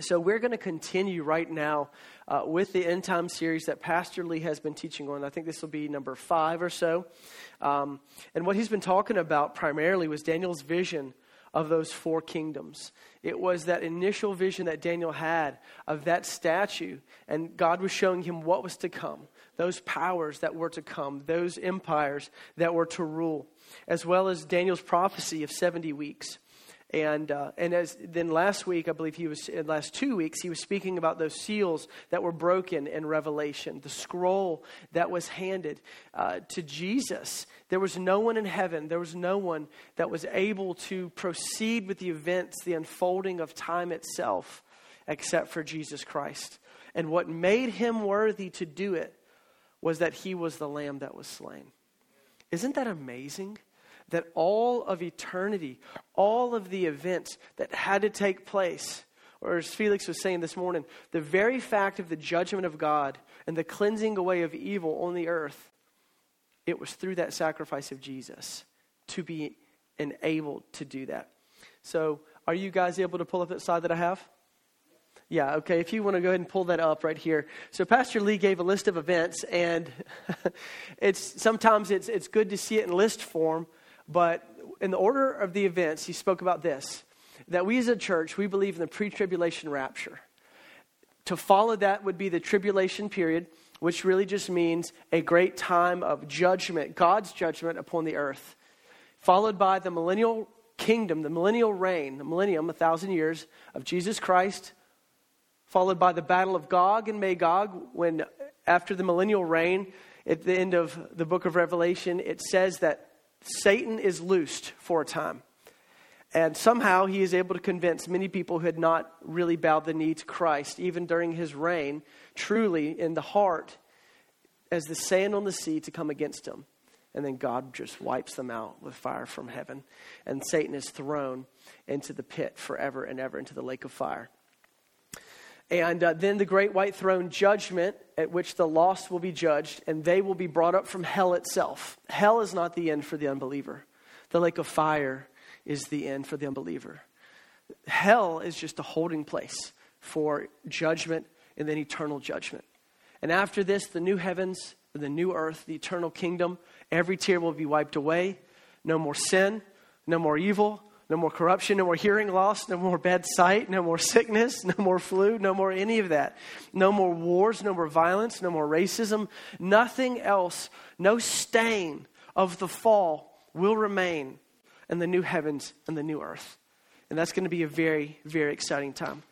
So, we're going to continue right now uh, with the end time series that Pastor Lee has been teaching on. I think this will be number five or so. Um, and what he's been talking about primarily was Daniel's vision of those four kingdoms. It was that initial vision that Daniel had of that statue, and God was showing him what was to come, those powers that were to come, those empires that were to rule, as well as Daniel's prophecy of 70 weeks. And, uh, and as then last week, I believe he was, in last two weeks, he was speaking about those seals that were broken in Revelation, the scroll that was handed uh, to Jesus. There was no one in heaven, there was no one that was able to proceed with the events, the unfolding of time itself, except for Jesus Christ. And what made him worthy to do it was that he was the lamb that was slain. Isn't that amazing? That all of eternity, all of the events that had to take place, or as Felix was saying this morning, the very fact of the judgment of God and the cleansing away of evil on the earth, it was through that sacrifice of Jesus to be enabled to do that. So, are you guys able to pull up that slide that I have? Yeah, okay. If you want to go ahead and pull that up right here. So Pastor Lee gave a list of events, and it's sometimes it's it's good to see it in list form, but in the order of the events, he spoke about this that we as a church, we believe in the pre tribulation rapture. To follow that would be the tribulation period, which really just means a great time of judgment, God's judgment upon the earth, followed by the millennial kingdom, the millennial reign, the millennium, a thousand years of Jesus Christ, followed by the battle of Gog and Magog, when after the millennial reign, at the end of the book of Revelation, it says that Satan is loosed for a time. And somehow he is able to convince many people who had not really bowed the knee to Christ, even during his reign, truly in the heart, as the sand on the sea, to come against him. And then God just wipes them out with fire from heaven. And Satan is thrown into the pit forever and ever, into the lake of fire. And uh, then the great white throne judgment, at which the lost will be judged, and they will be brought up from hell itself. Hell is not the end for the unbeliever, the lake of fire is the end for the unbeliever. Hell is just a holding place for judgment and then eternal judgment. And after this, the new heavens, the new earth, the eternal kingdom, every tear will be wiped away. No more sin, no more evil, no more corruption, no more hearing loss, no more bad sight, no more sickness, no more flu, no more any of that. No more wars, no more violence, no more racism. Nothing else, no stain of the fall will remain in the new heavens and the new earth. And that's going to be a very, very exciting time.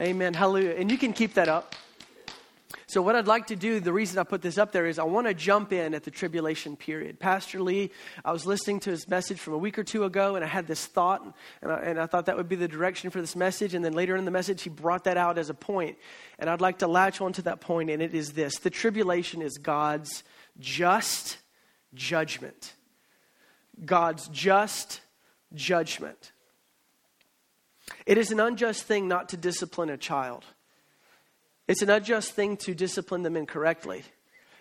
Amen. Hallelujah. And you can keep that up. So, what I'd like to do, the reason I put this up there is I want to jump in at the tribulation period. Pastor Lee, I was listening to his message from a week or two ago, and I had this thought, and I, and I thought that would be the direction for this message. And then later in the message, he brought that out as a point. And I'd like to latch onto that point, and it is this the tribulation is God's just judgment. God's just judgment. It is an unjust thing not to discipline a child. It's an unjust thing to discipline them incorrectly.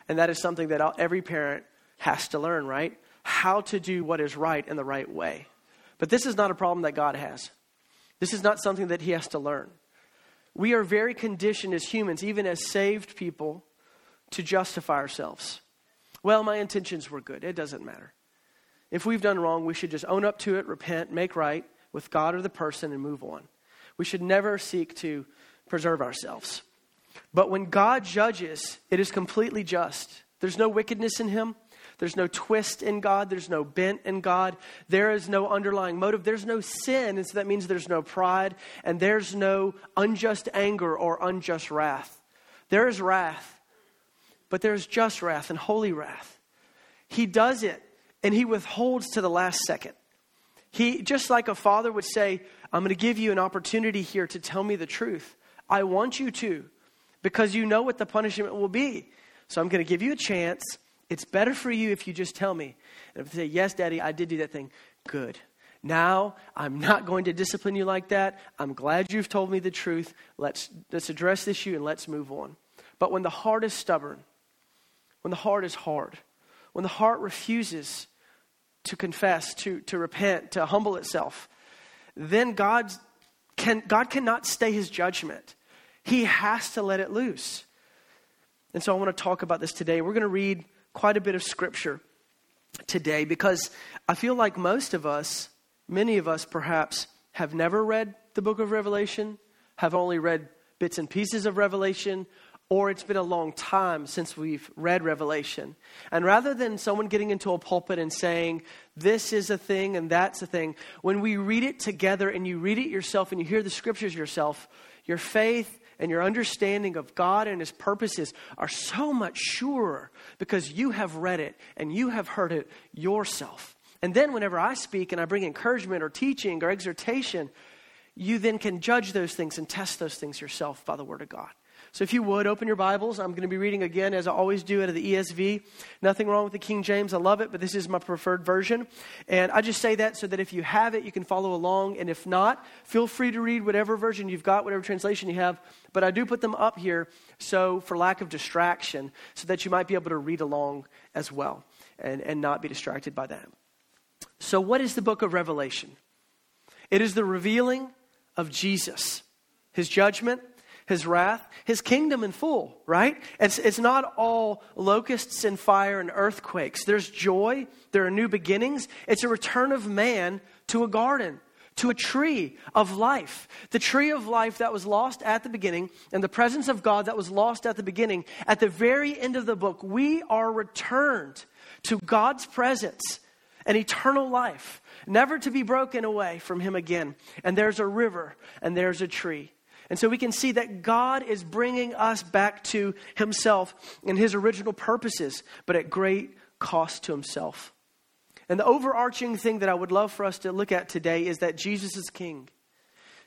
And that is something that every parent has to learn, right? How to do what is right in the right way. But this is not a problem that God has. This is not something that He has to learn. We are very conditioned as humans, even as saved people, to justify ourselves. Well, my intentions were good. It doesn't matter. If we've done wrong, we should just own up to it, repent, make right with God or the person, and move on. We should never seek to preserve ourselves. But when God judges, it is completely just. There's no wickedness in him. There's no twist in God. There's no bent in God. There is no underlying motive. There's no sin. And so that means there's no pride. And there's no unjust anger or unjust wrath. There is wrath, but there's just wrath and holy wrath. He does it and he withholds to the last second. He, just like a father would say, I'm going to give you an opportunity here to tell me the truth. I want you to because you know what the punishment will be. So I'm going to give you a chance. It's better for you if you just tell me. And if they say, Yes, Daddy, I did do that thing, good. Now I'm not going to discipline you like that. I'm glad you've told me the truth. Let's, let's address this issue and let's move on. But when the heart is stubborn, when the heart is hard, when the heart refuses to confess, to, to repent, to humble itself, then God can, God cannot stay his judgment. He has to let it loose. And so I want to talk about this today. We're going to read quite a bit of scripture today because I feel like most of us, many of us perhaps, have never read the book of Revelation, have only read bits and pieces of Revelation, or it's been a long time since we've read Revelation. And rather than someone getting into a pulpit and saying, this is a thing and that's a thing, when we read it together and you read it yourself and you hear the scriptures yourself, your faith and your understanding of God and His purposes are so much surer because you have read it and you have heard it yourself. And then, whenever I speak and I bring encouragement or teaching or exhortation, you then can judge those things and test those things yourself by the Word of God. So if you would, open your Bibles. I'm going to be reading again, as I always do, out of the ESV. Nothing wrong with the King James. I love it, but this is my preferred version. And I just say that so that if you have it, you can follow along. And if not, feel free to read whatever version you've got, whatever translation you have. But I do put them up here so for lack of distraction, so that you might be able to read along as well and, and not be distracted by that. So, what is the book of Revelation? It is the revealing of Jesus, his judgment, his wrath, his kingdom in full, right? It's, it's not all locusts and fire and earthquakes. There's joy, there are new beginnings. It's a return of man to a garden, to a tree of life. The tree of life that was lost at the beginning, and the presence of God that was lost at the beginning. At the very end of the book, we are returned to God's presence and eternal life, never to be broken away from Him again. And there's a river, and there's a tree. And so we can see that God is bringing us back to Himself and His original purposes, but at great cost to Himself. And the overarching thing that I would love for us to look at today is that Jesus is King.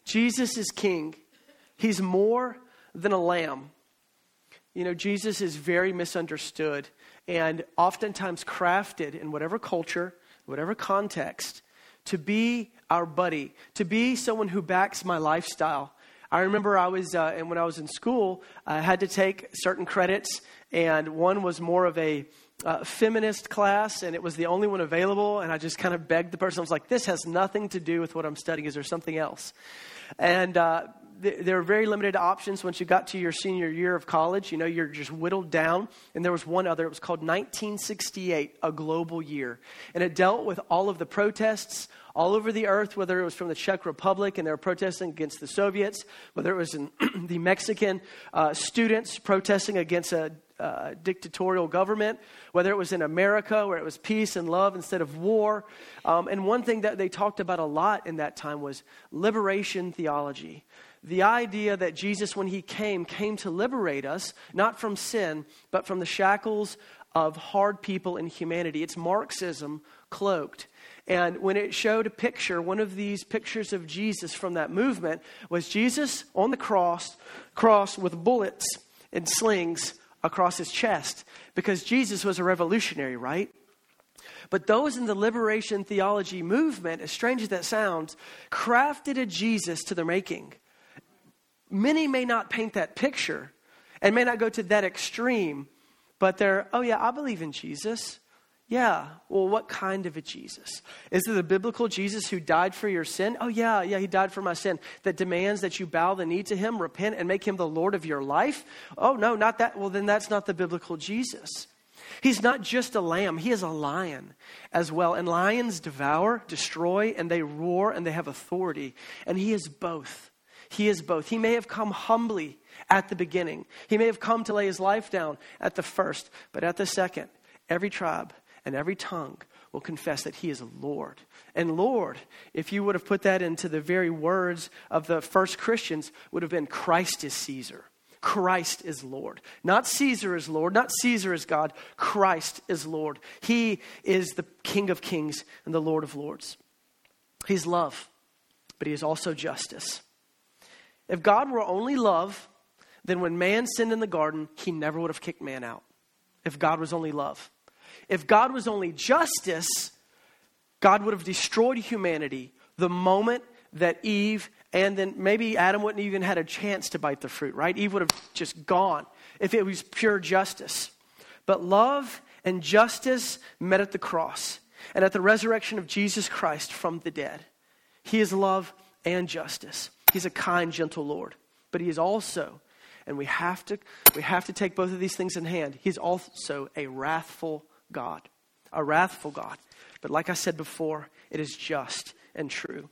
Jesus is King. He's more than a lamb. You know, Jesus is very misunderstood and oftentimes crafted in whatever culture, whatever context, to be our buddy, to be someone who backs my lifestyle, I remember I was, uh, and when I was in school, I had to take certain credits, and one was more of a uh, feminist class, and it was the only one available. And I just kind of begged the person, I was like, this has nothing to do with what I'm studying. Is there something else? And uh, there were very limited options once you got to your senior year of college. You know, you're just whittled down. And there was one other, it was called 1968, A Global Year. And it dealt with all of the protests, all over the earth, whether it was from the Czech Republic and they were protesting against the Soviets, whether it was in the Mexican uh, students protesting against a uh, dictatorial government, whether it was in America where it was peace and love instead of war. Um, and one thing that they talked about a lot in that time was liberation theology. The idea that Jesus, when he came, came to liberate us, not from sin, but from the shackles of hard people in humanity. It's Marxism cloaked. And when it showed a picture, one of these pictures of Jesus from that movement was Jesus on the cross, cross with bullets and slings across his chest because Jesus was a revolutionary, right? But those in the liberation theology movement, as strange as that sounds, crafted a Jesus to their making. Many may not paint that picture and may not go to that extreme, but they're, oh yeah, I believe in Jesus. Yeah. Well, what kind of a Jesus? Is it the biblical Jesus who died for your sin? Oh, yeah, yeah, he died for my sin. That demands that you bow the knee to him, repent, and make him the Lord of your life? Oh, no, not that. Well, then that's not the biblical Jesus. He's not just a lamb, he is a lion as well. And lions devour, destroy, and they roar, and they have authority. And he is both. He is both. He may have come humbly at the beginning, he may have come to lay his life down at the first, but at the second, every tribe and every tongue will confess that he is Lord. And Lord, if you would have put that into the very words of the first Christians, would have been Christ is Caesar. Christ is Lord. Not Caesar is Lord, not Caesar is God. Christ is Lord. He is the King of kings and the Lord of lords. He's love, but he is also justice. If God were only love, then when man sinned in the garden, he never would have kicked man out. If God was only love. If God was only justice, God would have destroyed humanity the moment that Eve and then maybe Adam wouldn't even had a chance to bite the fruit, right? Eve would have just gone if it was pure justice. But love and justice met at the cross and at the resurrection of Jesus Christ from the dead. He is love and justice. He's a kind, gentle Lord. But he is also, and we have to, we have to take both of these things in hand, he's also a wrathful God. A wrathful God. But like I said before, it is just and true.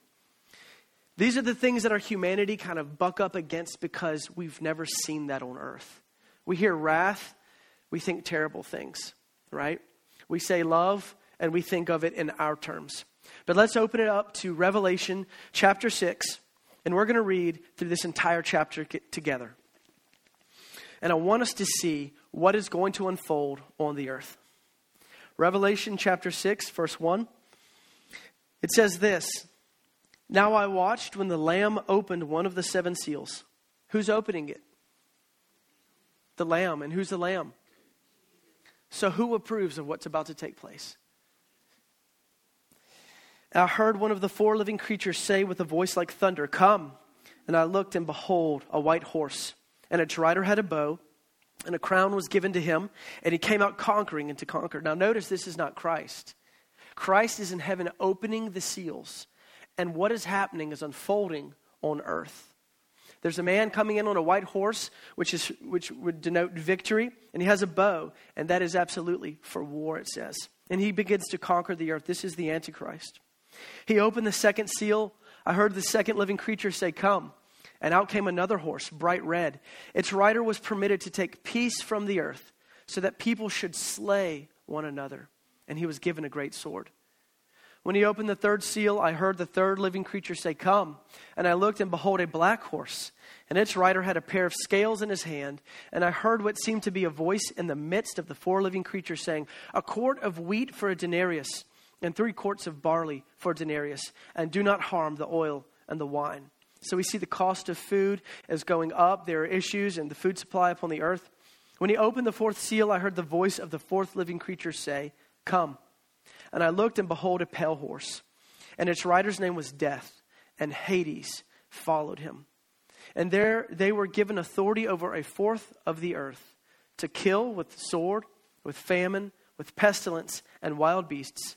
These are the things that our humanity kind of buck up against because we've never seen that on earth. We hear wrath, we think terrible things, right? We say love, and we think of it in our terms. But let's open it up to Revelation chapter 6, and we're going to read through this entire chapter together. And I want us to see what is going to unfold on the earth. Revelation chapter 6, verse 1. It says this Now I watched when the Lamb opened one of the seven seals. Who's opening it? The Lamb. And who's the Lamb? So, who approves of what's about to take place? I heard one of the four living creatures say with a voice like thunder, Come. And I looked, and behold, a white horse, and its rider had a bow, and a crown was given to him, and he came out conquering and to conquer. Now, notice this is not Christ. Christ is in heaven opening the seals, and what is happening is unfolding on earth. There's a man coming in on a white horse, which, is, which would denote victory, and he has a bow, and that is absolutely for war, it says. And he begins to conquer the earth. This is the Antichrist. He opened the second seal. I heard the second living creature say, Come. And out came another horse, bright red. Its rider was permitted to take peace from the earth, so that people should slay one another. And he was given a great sword. When he opened the third seal, I heard the third living creature say, Come. And I looked, and behold, a black horse. And its rider had a pair of scales in his hand. And I heard what seemed to be a voice in the midst of the four living creatures saying, A quart of wheat for a denarius and three quarts of barley for denarius, and do not harm the oil and the wine. So we see the cost of food is going up. There are issues in the food supply upon the earth. When he opened the fourth seal, I heard the voice of the fourth living creature say, Come. And I looked, and behold, a pale horse. And its rider's name was Death, and Hades followed him. And there they were given authority over a fourth of the earth to kill with sword, with famine, with pestilence, and wild beasts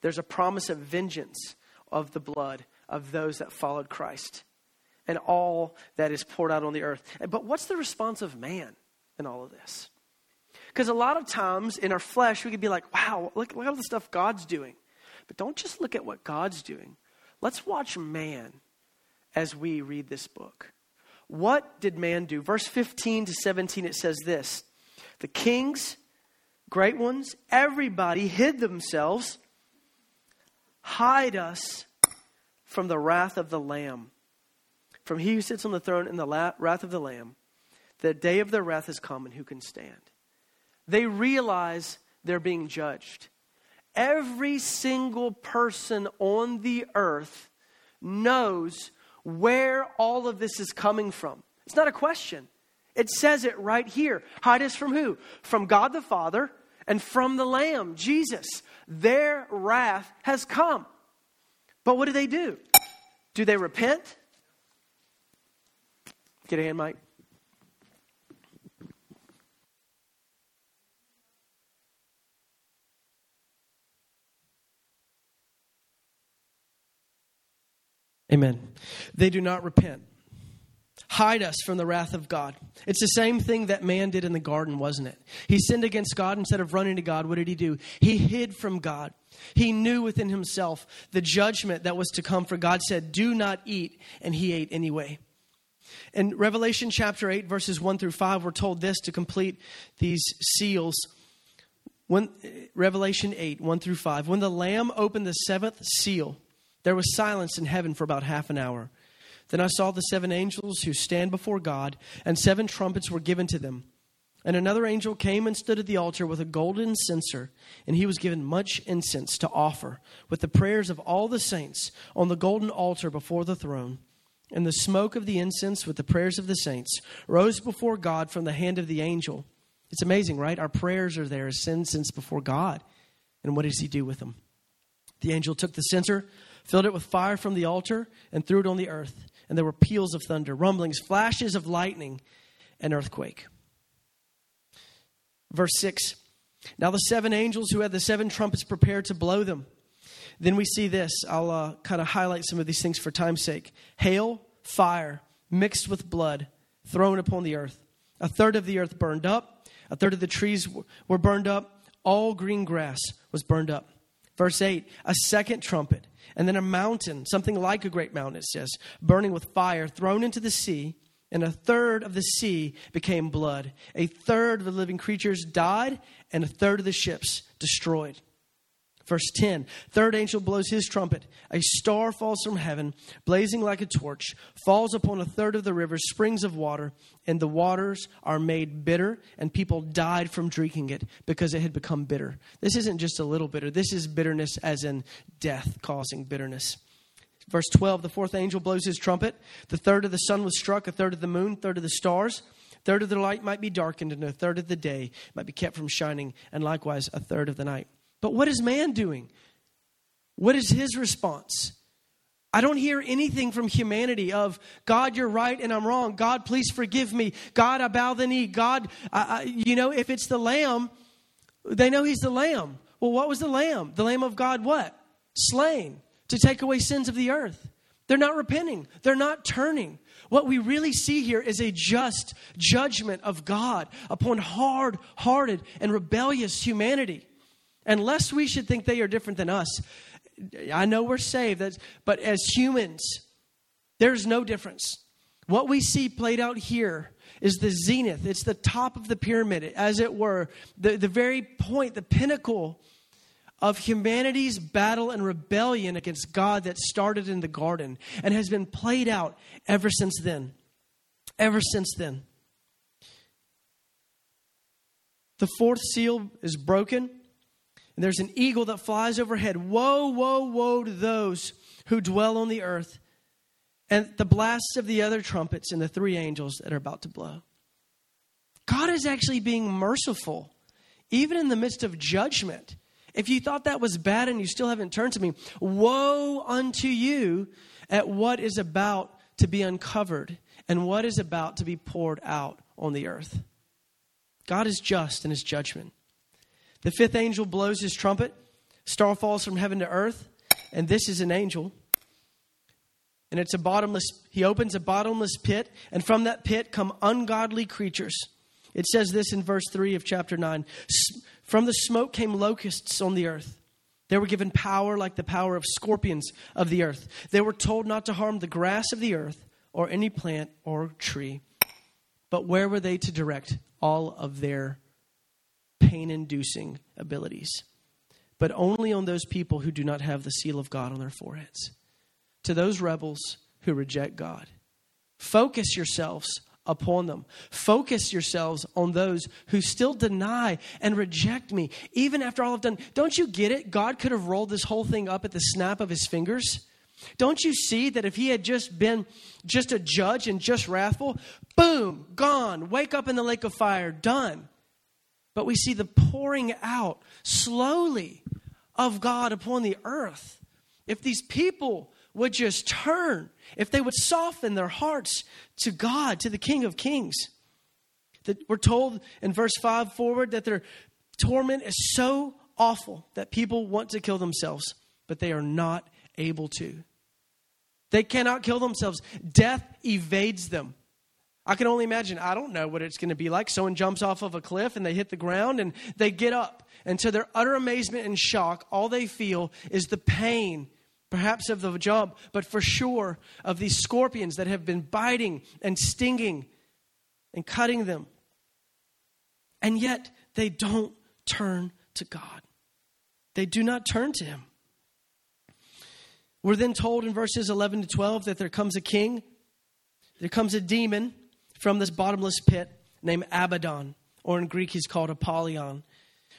there's a promise of vengeance of the blood of those that followed Christ and all that is poured out on the earth. But what's the response of man in all of this? Because a lot of times in our flesh, we could be like, wow, look, look at all the stuff God's doing. But don't just look at what God's doing. Let's watch man as we read this book. What did man do? Verse 15 to 17, it says this The kings, great ones, everybody hid themselves hide us from the wrath of the Lamb, from he who sits on the throne in the la- wrath of the Lamb. The day of their wrath has come, and who can stand? They realize they're being judged. Every single person on the earth knows where all of this is coming from. It's not a question. It says it right here. Hide us from who? From God the Father and from the Lamb, Jesus. Their wrath has come. But what do they do? Do they repent? Get a hand, Mike. Amen. They do not repent. Hide us from the wrath of God. It's the same thing that man did in the garden, wasn't it? He sinned against God instead of running to God. What did he do? He hid from God. He knew within himself the judgment that was to come, for God said, Do not eat, and he ate anyway. In Revelation chapter 8, verses 1 through 5, we're told this to complete these seals. When, Revelation 8, 1 through 5. When the Lamb opened the seventh seal, there was silence in heaven for about half an hour. Then I saw the seven angels who stand before God, and seven trumpets were given to them. And another angel came and stood at the altar with a golden censer, and he was given much incense to offer with the prayers of all the saints on the golden altar before the throne. And the smoke of the incense with the prayers of the saints rose before God from the hand of the angel. It's amazing, right? Our prayers are there as incense before God. And what does he do with them? The angel took the censer, filled it with fire from the altar, and threw it on the earth. And there were peals of thunder, rumblings, flashes of lightning, and earthquake. Verse 6 Now the seven angels who had the seven trumpets prepared to blow them. Then we see this. I'll uh, kind of highlight some of these things for time's sake hail, fire, mixed with blood, thrown upon the earth. A third of the earth burned up, a third of the trees were burned up, all green grass was burned up. Verse 8 A second trumpet, and then a mountain, something like a great mountain, it says, burning with fire, thrown into the sea and a third of the sea became blood. A third of the living creatures died, and a third of the ships destroyed. Verse 10 Third angel blows his trumpet. A star falls from heaven, blazing like a torch, falls upon a third of the rivers, springs of water, and the waters are made bitter, and people died from drinking it because it had become bitter. This isn't just a little bitter, this is bitterness as in death causing bitterness. Verse 12 the fourth angel blows his trumpet. The third of the sun was struck, a third of the moon, third of the stars. Third of the light might be darkened, and a third of the day might be kept from shining, and likewise a third of the night. But what is man doing? What is his response? I don't hear anything from humanity of God, you're right and I'm wrong. God, please forgive me. God, I bow the knee. God, I, I, you know, if it's the lamb, they know he's the lamb. Well, what was the lamb? The lamb of God, what? Slain to take away sins of the earth. They're not repenting, they're not turning. What we really see here is a just judgment of God upon hard hearted and rebellious humanity. Unless we should think they are different than us, I know we're saved, but as humans, there's no difference. What we see played out here is the zenith, it's the top of the pyramid, as it were, the, the very point, the pinnacle of humanity's battle and rebellion against God that started in the garden and has been played out ever since then. Ever since then. The fourth seal is broken, and there's an eagle that flies overhead. Woe, woe, woe to those who dwell on the earth, and the blasts of the other trumpets and the three angels that are about to blow. God is actually being merciful, even in the midst of judgment. If you thought that was bad and you still haven't turned to me, woe unto you at what is about to be uncovered and what is about to be poured out on the earth. God is just in his judgment. The fifth angel blows his trumpet, star falls from heaven to earth, and this is an angel. And it's a bottomless, he opens a bottomless pit, and from that pit come ungodly creatures. It says this in verse 3 of chapter 9 from the smoke came locusts on the earth. They were given power like the power of scorpions of the earth. They were told not to harm the grass of the earth or any plant or tree. But where were they to direct all of their pain inducing abilities? But only on those people who do not have the seal of God on their foreheads. To those rebels who reject God. Focus yourselves upon them. Focus yourselves on those who still deny and reject me, even after all I've done. Don't you get it? God could have rolled this whole thing up at the snap of his fingers. Don't you see that if he had just been just a judge and just wrathful, boom, gone, wake up in the lake of fire, done. But we see the pouring out slowly of God upon the earth. If these people would just turn, if they would soften their hearts to God, to the King of Kings. That we're told in verse 5 forward that their torment is so awful that people want to kill themselves, but they are not able to. They cannot kill themselves. Death evades them. I can only imagine. I don't know what it's going to be like. Someone jumps off of a cliff and they hit the ground and they get up. And to their utter amazement and shock, all they feel is the pain, perhaps of the jump, but for sure of these scorpions that have been biting and stinging and cutting them. And yet they don't turn to God. They do not turn to Him. We're then told in verses 11 to 12 that there comes a king, there comes a demon from this bottomless pit named Abaddon, or in Greek he's called Apollyon.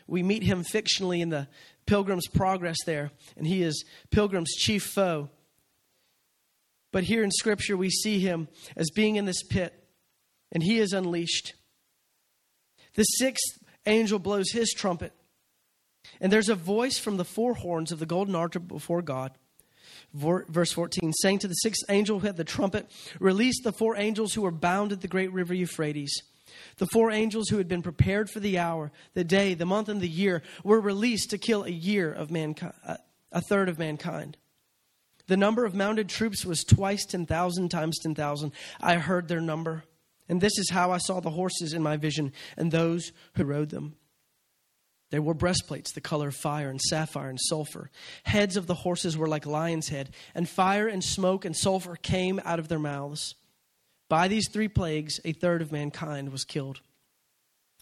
We meet him fictionally in the Pilgrim's Progress there, and he is Pilgrim's chief foe. But here in Scripture, we see him as being in this pit, and he is unleashed. The sixth angel blows his trumpet, and there's a voice from the four horns of the golden altar before God verse 14, saying to the sixth angel who had the trumpet, Release the four angels who were bound at the great river Euphrates. The four angels who had been prepared for the hour, the day, the month, and the year were released to kill a year of mankind, a third of mankind. The number of mounted troops was twice 10,000 times 10,000. I heard their number. And this is how I saw the horses in my vision and those who rode them. They wore breastplates the color of fire and sapphire and sulfur. Heads of the horses were like lion's head, and fire and smoke and sulfur came out of their mouths. By these three plagues, a third of mankind was killed.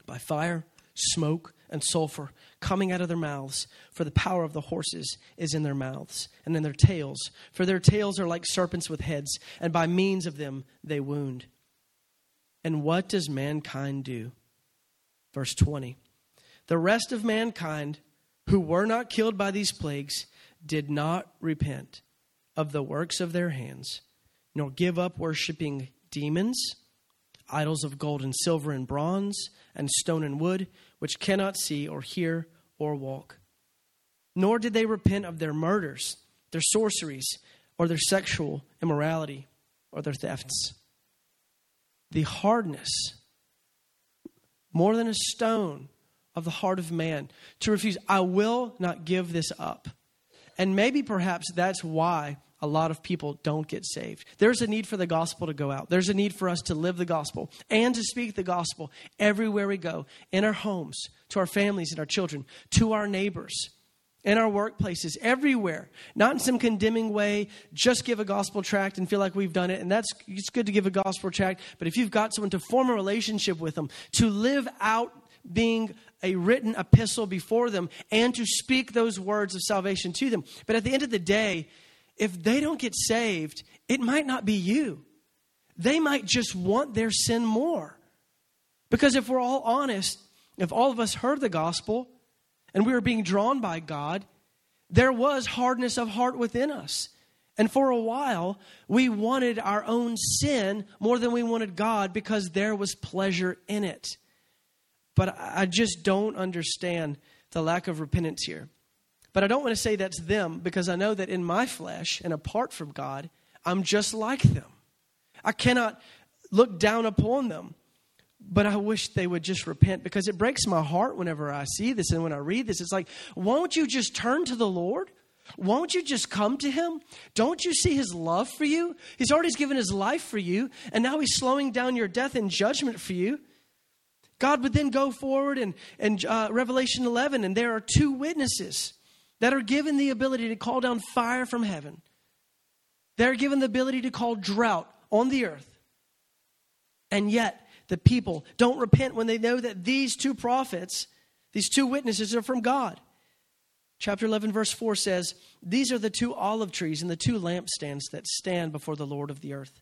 By fire, smoke, and sulfur coming out of their mouths, for the power of the horses is in their mouths and in their tails, for their tails are like serpents with heads, and by means of them they wound. And what does mankind do? Verse 20 the rest of mankind who were not killed by these plagues did not repent of the works of their hands, nor give up worshiping demons, idols of gold and silver and bronze, and stone and wood, which cannot see or hear or walk. Nor did they repent of their murders, their sorceries, or their sexual immorality, or their thefts. The hardness, more than a stone, of the heart of man to refuse. I will not give this up. And maybe perhaps that's why a lot of people don't get saved. There's a need for the gospel to go out. There's a need for us to live the gospel and to speak the gospel everywhere we go in our homes, to our families and our children, to our neighbors, in our workplaces, everywhere. Not in some condemning way, just give a gospel tract and feel like we've done it. And that's it's good to give a gospel tract, but if you've got someone to form a relationship with them, to live out being a written epistle before them and to speak those words of salvation to them. But at the end of the day, if they don't get saved, it might not be you. They might just want their sin more. Because if we're all honest, if all of us heard the gospel and we were being drawn by God, there was hardness of heart within us. And for a while, we wanted our own sin more than we wanted God because there was pleasure in it. But I just don't understand the lack of repentance here. But I don't want to say that's them because I know that in my flesh and apart from God, I'm just like them. I cannot look down upon them. But I wish they would just repent because it breaks my heart whenever I see this and when I read this. It's like, won't you just turn to the Lord? Won't you just come to him? Don't you see his love for you? He's already given his life for you, and now he's slowing down your death and judgment for you. God would then go forward in, in uh, Revelation 11, and there are two witnesses that are given the ability to call down fire from heaven. They're given the ability to call drought on the earth. And yet, the people don't repent when they know that these two prophets, these two witnesses, are from God. Chapter 11, verse 4 says, These are the two olive trees and the two lampstands that stand before the Lord of the earth.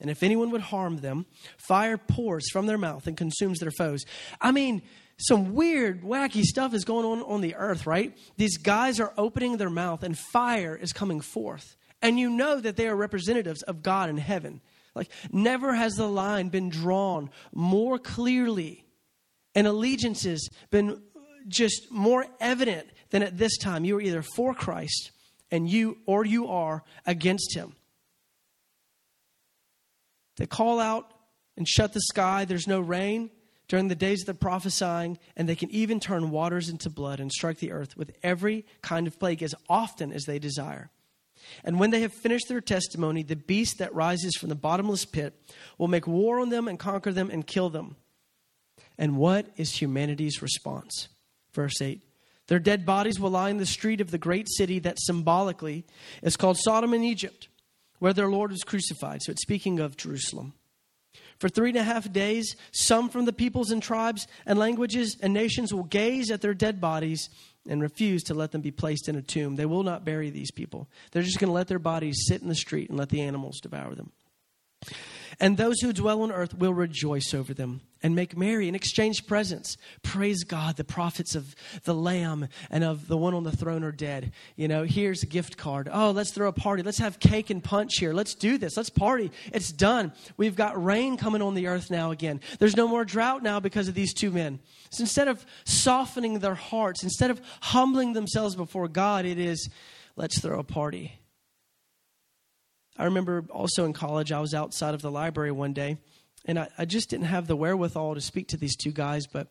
And if anyone would harm them, fire pours from their mouth and consumes their foes. I mean, some weird, wacky stuff is going on on the earth, right? These guys are opening their mouth and fire is coming forth. And you know that they are representatives of God in heaven. Like, never has the line been drawn more clearly and allegiances been just more evident than at this time. You are either for Christ and you or you are against him. They call out and shut the sky. There's no rain during the days of the prophesying, and they can even turn waters into blood and strike the earth with every kind of plague as often as they desire. And when they have finished their testimony, the beast that rises from the bottomless pit will make war on them and conquer them and kill them. And what is humanity's response? Verse 8 Their dead bodies will lie in the street of the great city that symbolically is called Sodom and Egypt, where their Lord was crucified. So it's speaking of Jerusalem. For three and a half days, some from the peoples and tribes and languages and nations will gaze at their dead bodies and refuse to let them be placed in a tomb. They will not bury these people. They're just going to let their bodies sit in the street and let the animals devour them. And those who dwell on earth will rejoice over them and make merry and exchange presents. Praise God, the prophets of the Lamb and of the one on the throne are dead. You know, here's a gift card. Oh, let's throw a party. Let's have cake and punch here. Let's do this. Let's party. It's done. We've got rain coming on the earth now again. There's no more drought now because of these two men. So instead of softening their hearts, instead of humbling themselves before God, it is let's throw a party. I remember also in college, I was outside of the library one day, and I, I, just didn't have the wherewithal to speak to these two guys, but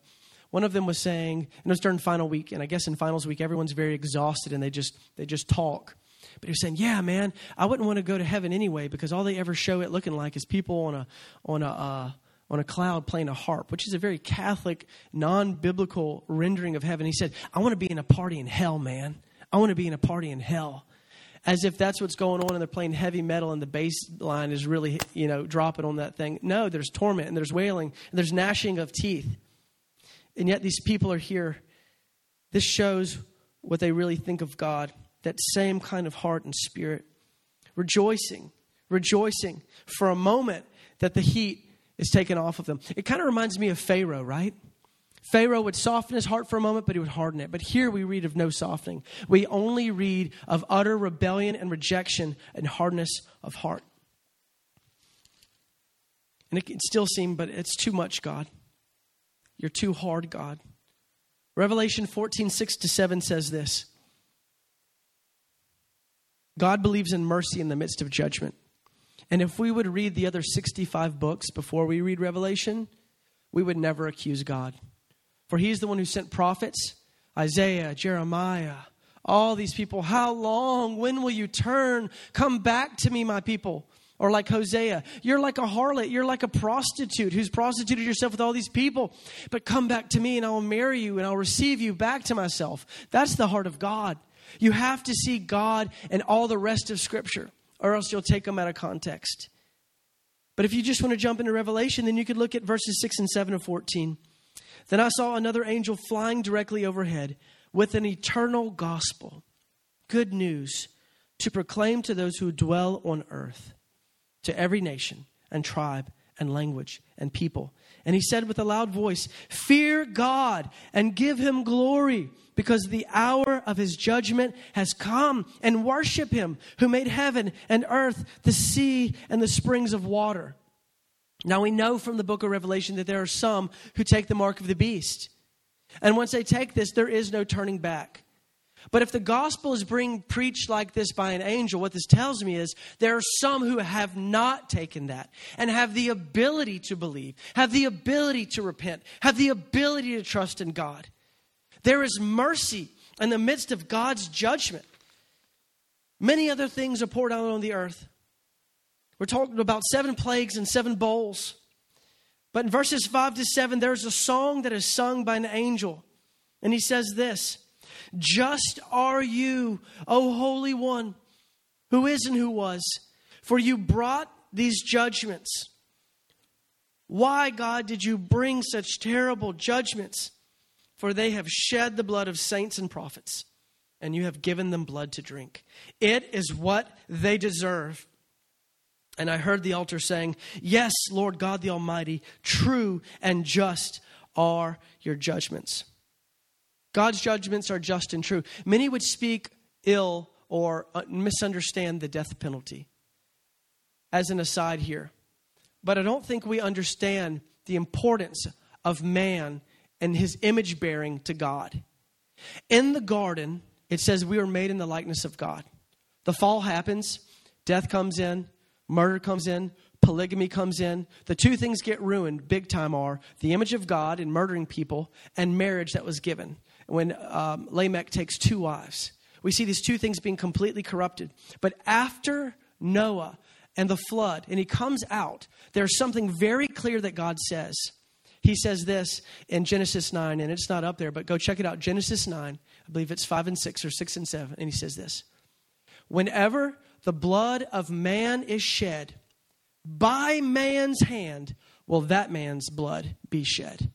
one of them was saying, and it was during final week, and I guess in finals week, everyone's very exhausted and they just, they just talk. But he was saying, "Yeah, man, I wouldn't want to go to heaven anyway because all they ever show it looking like is people on a on a uh, on a cloud playing a harp, which is a very Catholic, non-biblical rendering of heaven." He said, "I want to be in a party in hell, man. I want to be in a party in hell." As if that's what's going on and they're playing heavy metal and the bass line is really, you know, dropping on that thing. No, there's torment and there's wailing and there's gnashing of teeth. And yet these people are here. This shows what they really think of God that same kind of heart and spirit. Rejoicing, rejoicing for a moment that the heat is taken off of them. It kind of reminds me of Pharaoh, right? Pharaoh would soften his heart for a moment, but he would harden it. But here we read of no softening. We only read of utter rebellion and rejection and hardness of heart. And it can still seem, but it's too much, God. You're too hard, God. Revelation 14, 6 to 7 says this God believes in mercy in the midst of judgment. And if we would read the other 65 books before we read Revelation, we would never accuse God. For he's the one who sent prophets Isaiah, Jeremiah, all these people. How long? When will you turn? Come back to me, my people. Or like Hosea, you're like a harlot, you're like a prostitute who's prostituted yourself with all these people. But come back to me and I'll marry you and I'll receive you back to myself. That's the heart of God. You have to see God and all the rest of Scripture, or else you'll take them out of context. But if you just want to jump into Revelation, then you could look at verses 6 and 7 of 14. Then I saw another angel flying directly overhead with an eternal gospel, good news, to proclaim to those who dwell on earth, to every nation and tribe and language and people. And he said with a loud voice, Fear God and give him glory, because the hour of his judgment has come, and worship him who made heaven and earth, the sea, and the springs of water. Now we know from the book of Revelation that there are some who take the mark of the beast. And once they take this, there is no turning back. But if the gospel is being preached like this by an angel, what this tells me is there are some who have not taken that and have the ability to believe, have the ability to repent, have the ability to trust in God. There is mercy in the midst of God's judgment. Many other things are poured out on the earth. We're talking about seven plagues and seven bowls. But in verses 5 to 7, there's a song that is sung by an angel. And he says this Just are you, O Holy One, who is and who was, for you brought these judgments. Why, God, did you bring such terrible judgments? For they have shed the blood of saints and prophets, and you have given them blood to drink. It is what they deserve. And I heard the altar saying, Yes, Lord God the Almighty, true and just are your judgments. God's judgments are just and true. Many would speak ill or uh, misunderstand the death penalty. As an aside here, but I don't think we understand the importance of man and his image bearing to God. In the garden, it says we were made in the likeness of God. The fall happens, death comes in, murder comes in, polygamy comes in. The two things get ruined big time are the image of God in murdering people and marriage that was given when um, Lamech takes two wives. we see these two things being completely corrupted. But after Noah and the flood, and he comes out, there's something very clear that God says. He says this in Genesis 9, and it's not up there, but go check it out. Genesis 9, I believe it's 5 and 6 or 6 and 7. And he says this Whenever the blood of man is shed, by man's hand will that man's blood be shed.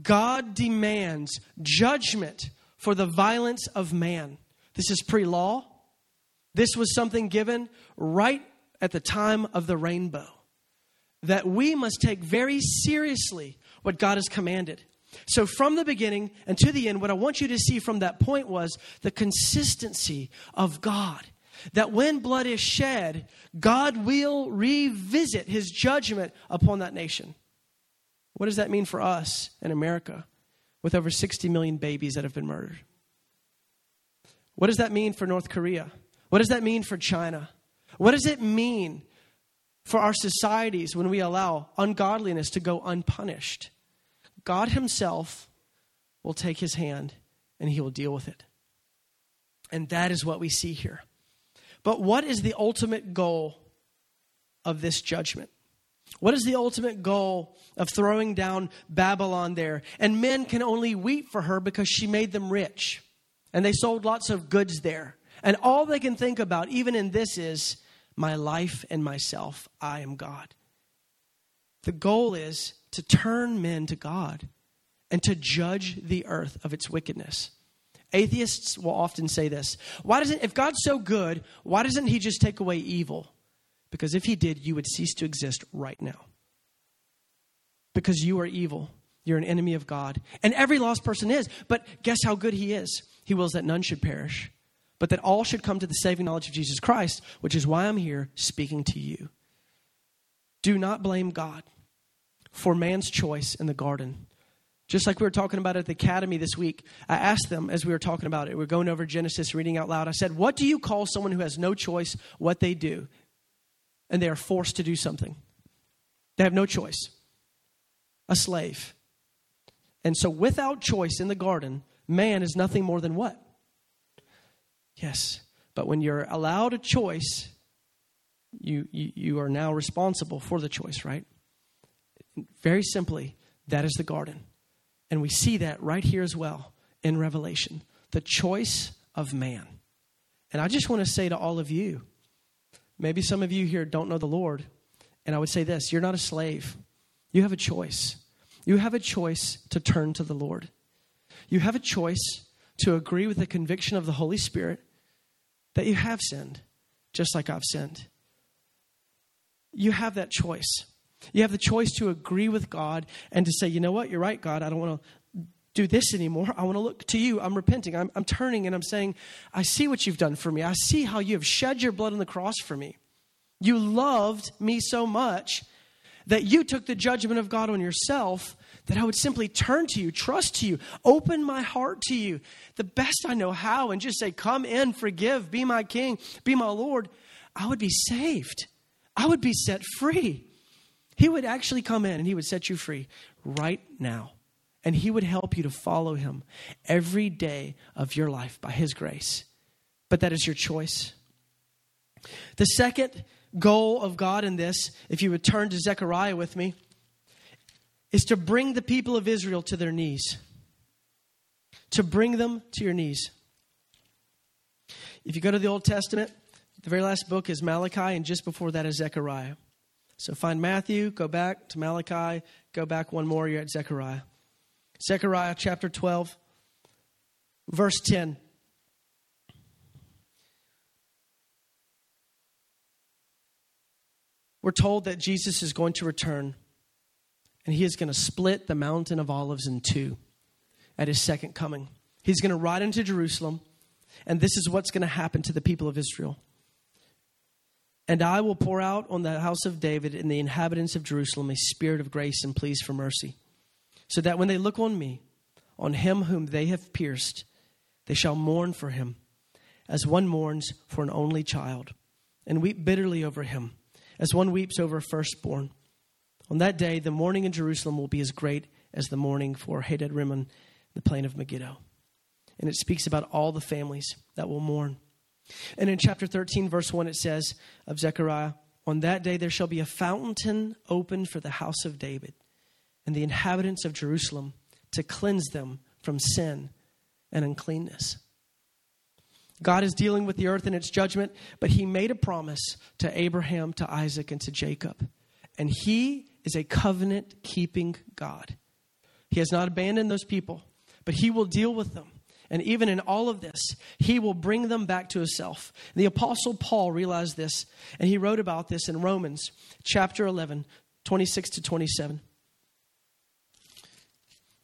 God demands judgment for the violence of man. This is pre law. This was something given right at the time of the rainbow. That we must take very seriously what God has commanded. So, from the beginning and to the end, what I want you to see from that point was the consistency of God. That when blood is shed, God will revisit his judgment upon that nation. What does that mean for us in America with over 60 million babies that have been murdered? What does that mean for North Korea? What does that mean for China? What does it mean for our societies when we allow ungodliness to go unpunished? God Himself will take His hand and He will deal with it. And that is what we see here. But what is the ultimate goal of this judgment? What is the ultimate goal of throwing down Babylon there? And men can only weep for her because she made them rich. And they sold lots of goods there. And all they can think about, even in this, is my life and myself. I am God. The goal is to turn men to God and to judge the earth of its wickedness. Atheists will often say this Why doesn't, if God's so good, why doesn't He just take away evil? Because if He did, you would cease to exist right now. Because you are evil. You're an enemy of God. And every lost person is. But guess how good He is? He wills that none should perish, but that all should come to the saving knowledge of Jesus Christ, which is why I'm here speaking to you. Do not blame God for man's choice in the garden. Just like we were talking about at the academy this week, I asked them as we were talking about it, we are going over Genesis, reading out loud. I said, What do you call someone who has no choice what they do? And they are forced to do something. They have no choice. A slave. And so, without choice in the garden, man is nothing more than what? Yes. But when you're allowed a choice, you, you, you are now responsible for the choice, right? Very simply, that is the garden. And we see that right here as well in Revelation the choice of man. And I just want to say to all of you, maybe some of you here don't know the Lord, and I would say this you're not a slave, you have a choice. You have a choice to turn to the Lord. You have a choice to agree with the conviction of the Holy Spirit that you have sinned, just like I've sinned. You have that choice. You have the choice to agree with God and to say, you know what, you're right, God, I don't want to do this anymore. I want to look to you. I'm repenting. I'm, I'm turning and I'm saying, I see what you've done for me. I see how you have shed your blood on the cross for me. You loved me so much that you took the judgment of God on yourself that I would simply turn to you, trust to you, open my heart to you the best I know how, and just say, Come in, forgive, be my king, be my Lord, I would be saved. I would be set free. He would actually come in and he would set you free right now. And he would help you to follow him every day of your life by his grace. But that is your choice. The second goal of God in this, if you would turn to Zechariah with me, is to bring the people of Israel to their knees. To bring them to your knees. If you go to the Old Testament, the very last book is Malachi, and just before that is Zechariah. So find Matthew, go back to Malachi, go back one more, you're at Zechariah. Zechariah chapter 12, verse 10. We're told that Jesus is going to return and he is going to split the mountain of olives in two at his second coming. He's going to ride into Jerusalem, and this is what's going to happen to the people of Israel. And I will pour out on the house of David and the inhabitants of Jerusalem a spirit of grace and pleas for mercy, so that when they look on me, on him whom they have pierced, they shall mourn for him, as one mourns for an only child, and weep bitterly over him, as one weeps over a firstborn. On that day, the mourning in Jerusalem will be as great as the mourning for Hadad Rimmon, the plain of Megiddo. and it speaks about all the families that will mourn. And in chapter 13, verse 1, it says of Zechariah, On that day there shall be a fountain opened for the house of David and the inhabitants of Jerusalem to cleanse them from sin and uncleanness. God is dealing with the earth in its judgment, but he made a promise to Abraham, to Isaac, and to Jacob. And he is a covenant keeping God. He has not abandoned those people, but he will deal with them. And even in all of this, he will bring them back to himself. The Apostle Paul realized this, and he wrote about this in Romans chapter 11, 26 to 27.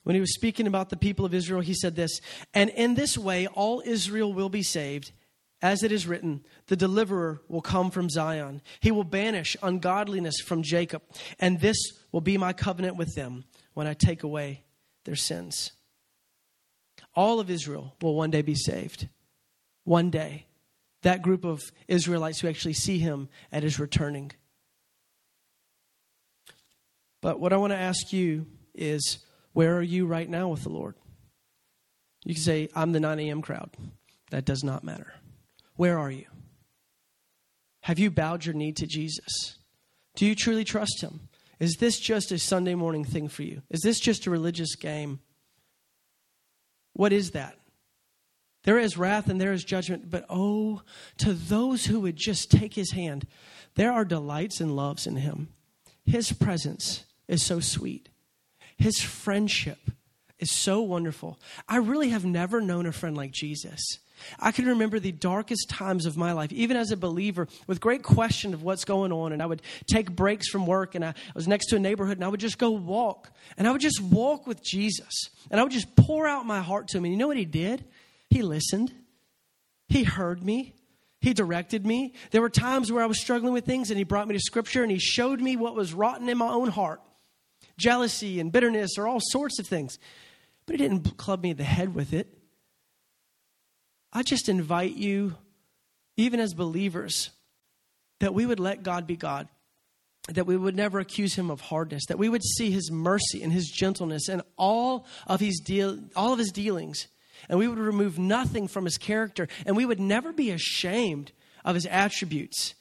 When he was speaking about the people of Israel, he said this And in this way, all Israel will be saved. As it is written, the deliverer will come from Zion. He will banish ungodliness from Jacob, and this will be my covenant with them when I take away their sins. All of Israel will one day be saved. One day. That group of Israelites who actually see him at his returning. But what I want to ask you is where are you right now with the Lord? You can say, I'm the 9 a.m. crowd. That does not matter. Where are you? Have you bowed your knee to Jesus? Do you truly trust him? Is this just a Sunday morning thing for you? Is this just a religious game? What is that? There is wrath and there is judgment, but oh, to those who would just take his hand, there are delights and loves in him. His presence is so sweet. His friendship is so wonderful. I really have never known a friend like Jesus. I can remember the darkest times of my life, even as a believer, with great question of what's going on. And I would take breaks from work, and I was next to a neighborhood, and I would just go walk. And I would just walk with Jesus. And I would just pour out my heart to him. And you know what he did? He listened, he heard me. He directed me. There were times where I was struggling with things, and he brought me to scripture and he showed me what was rotten in my own heart jealousy and bitterness or all sorts of things. But he didn't club me in the head with it. I just invite you, even as believers, that we would let God be God, that we would never accuse him of hardness, that we would see his mercy and his gentleness and all of his deal, all of his dealings, and we would remove nothing from his character, and we would never be ashamed of his attributes,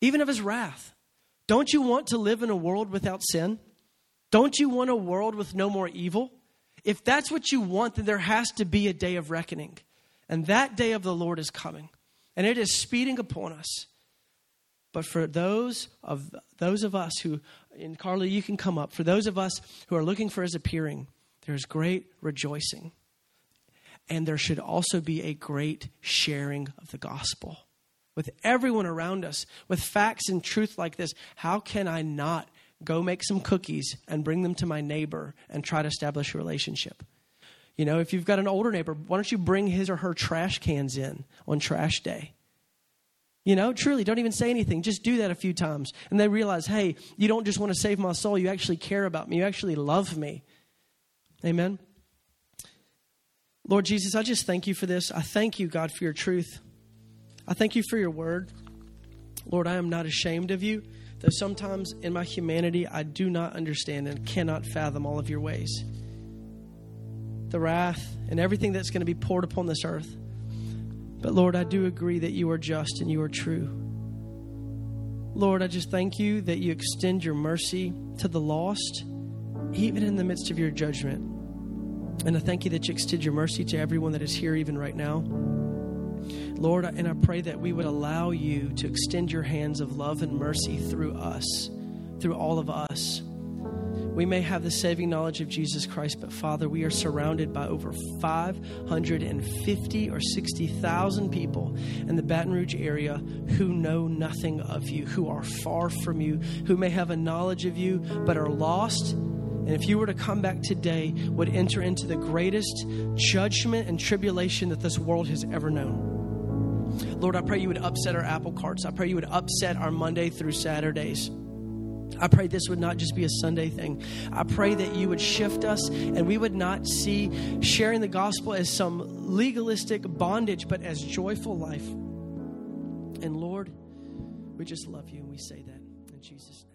even of his wrath. Don't you want to live in a world without sin? Don't you want a world with no more evil? If that's what you want, then there has to be a day of reckoning. And that day of the Lord is coming. And it is speeding upon us. But for those of those of us who and Carly, you can come up. For those of us who are looking for his appearing, there is great rejoicing. And there should also be a great sharing of the gospel with everyone around us, with facts and truth like this. How can I not go make some cookies and bring them to my neighbor and try to establish a relationship. You know, if you've got an older neighbor, why don't you bring his or her trash cans in on trash day? You know, truly, don't even say anything. Just do that a few times. And they realize, hey, you don't just want to save my soul, you actually care about me, you actually love me. Amen. Lord Jesus, I just thank you for this. I thank you, God, for your truth. I thank you for your word. Lord, I am not ashamed of you though sometimes in my humanity I do not understand and cannot fathom all of your ways. The wrath and everything that's going to be poured upon this earth. But Lord, I do agree that you are just and you are true. Lord, I just thank you that you extend your mercy to the lost, even in the midst of your judgment. And I thank you that you extend your mercy to everyone that is here, even right now. Lord, and I pray that we would allow you to extend your hands of love and mercy through us, through all of us. We may have the saving knowledge of Jesus Christ, but Father, we are surrounded by over 550 or 60,000 people in the Baton Rouge area who know nothing of you, who are far from you, who may have a knowledge of you, but are lost. And if you were to come back today, would enter into the greatest judgment and tribulation that this world has ever known. Lord, I pray you would upset our apple carts. I pray you would upset our Monday through Saturdays. I pray this would not just be a Sunday thing. I pray that you would shift us and we would not see sharing the gospel as some legalistic bondage, but as joyful life. And Lord, we just love you and we say that in Jesus' name.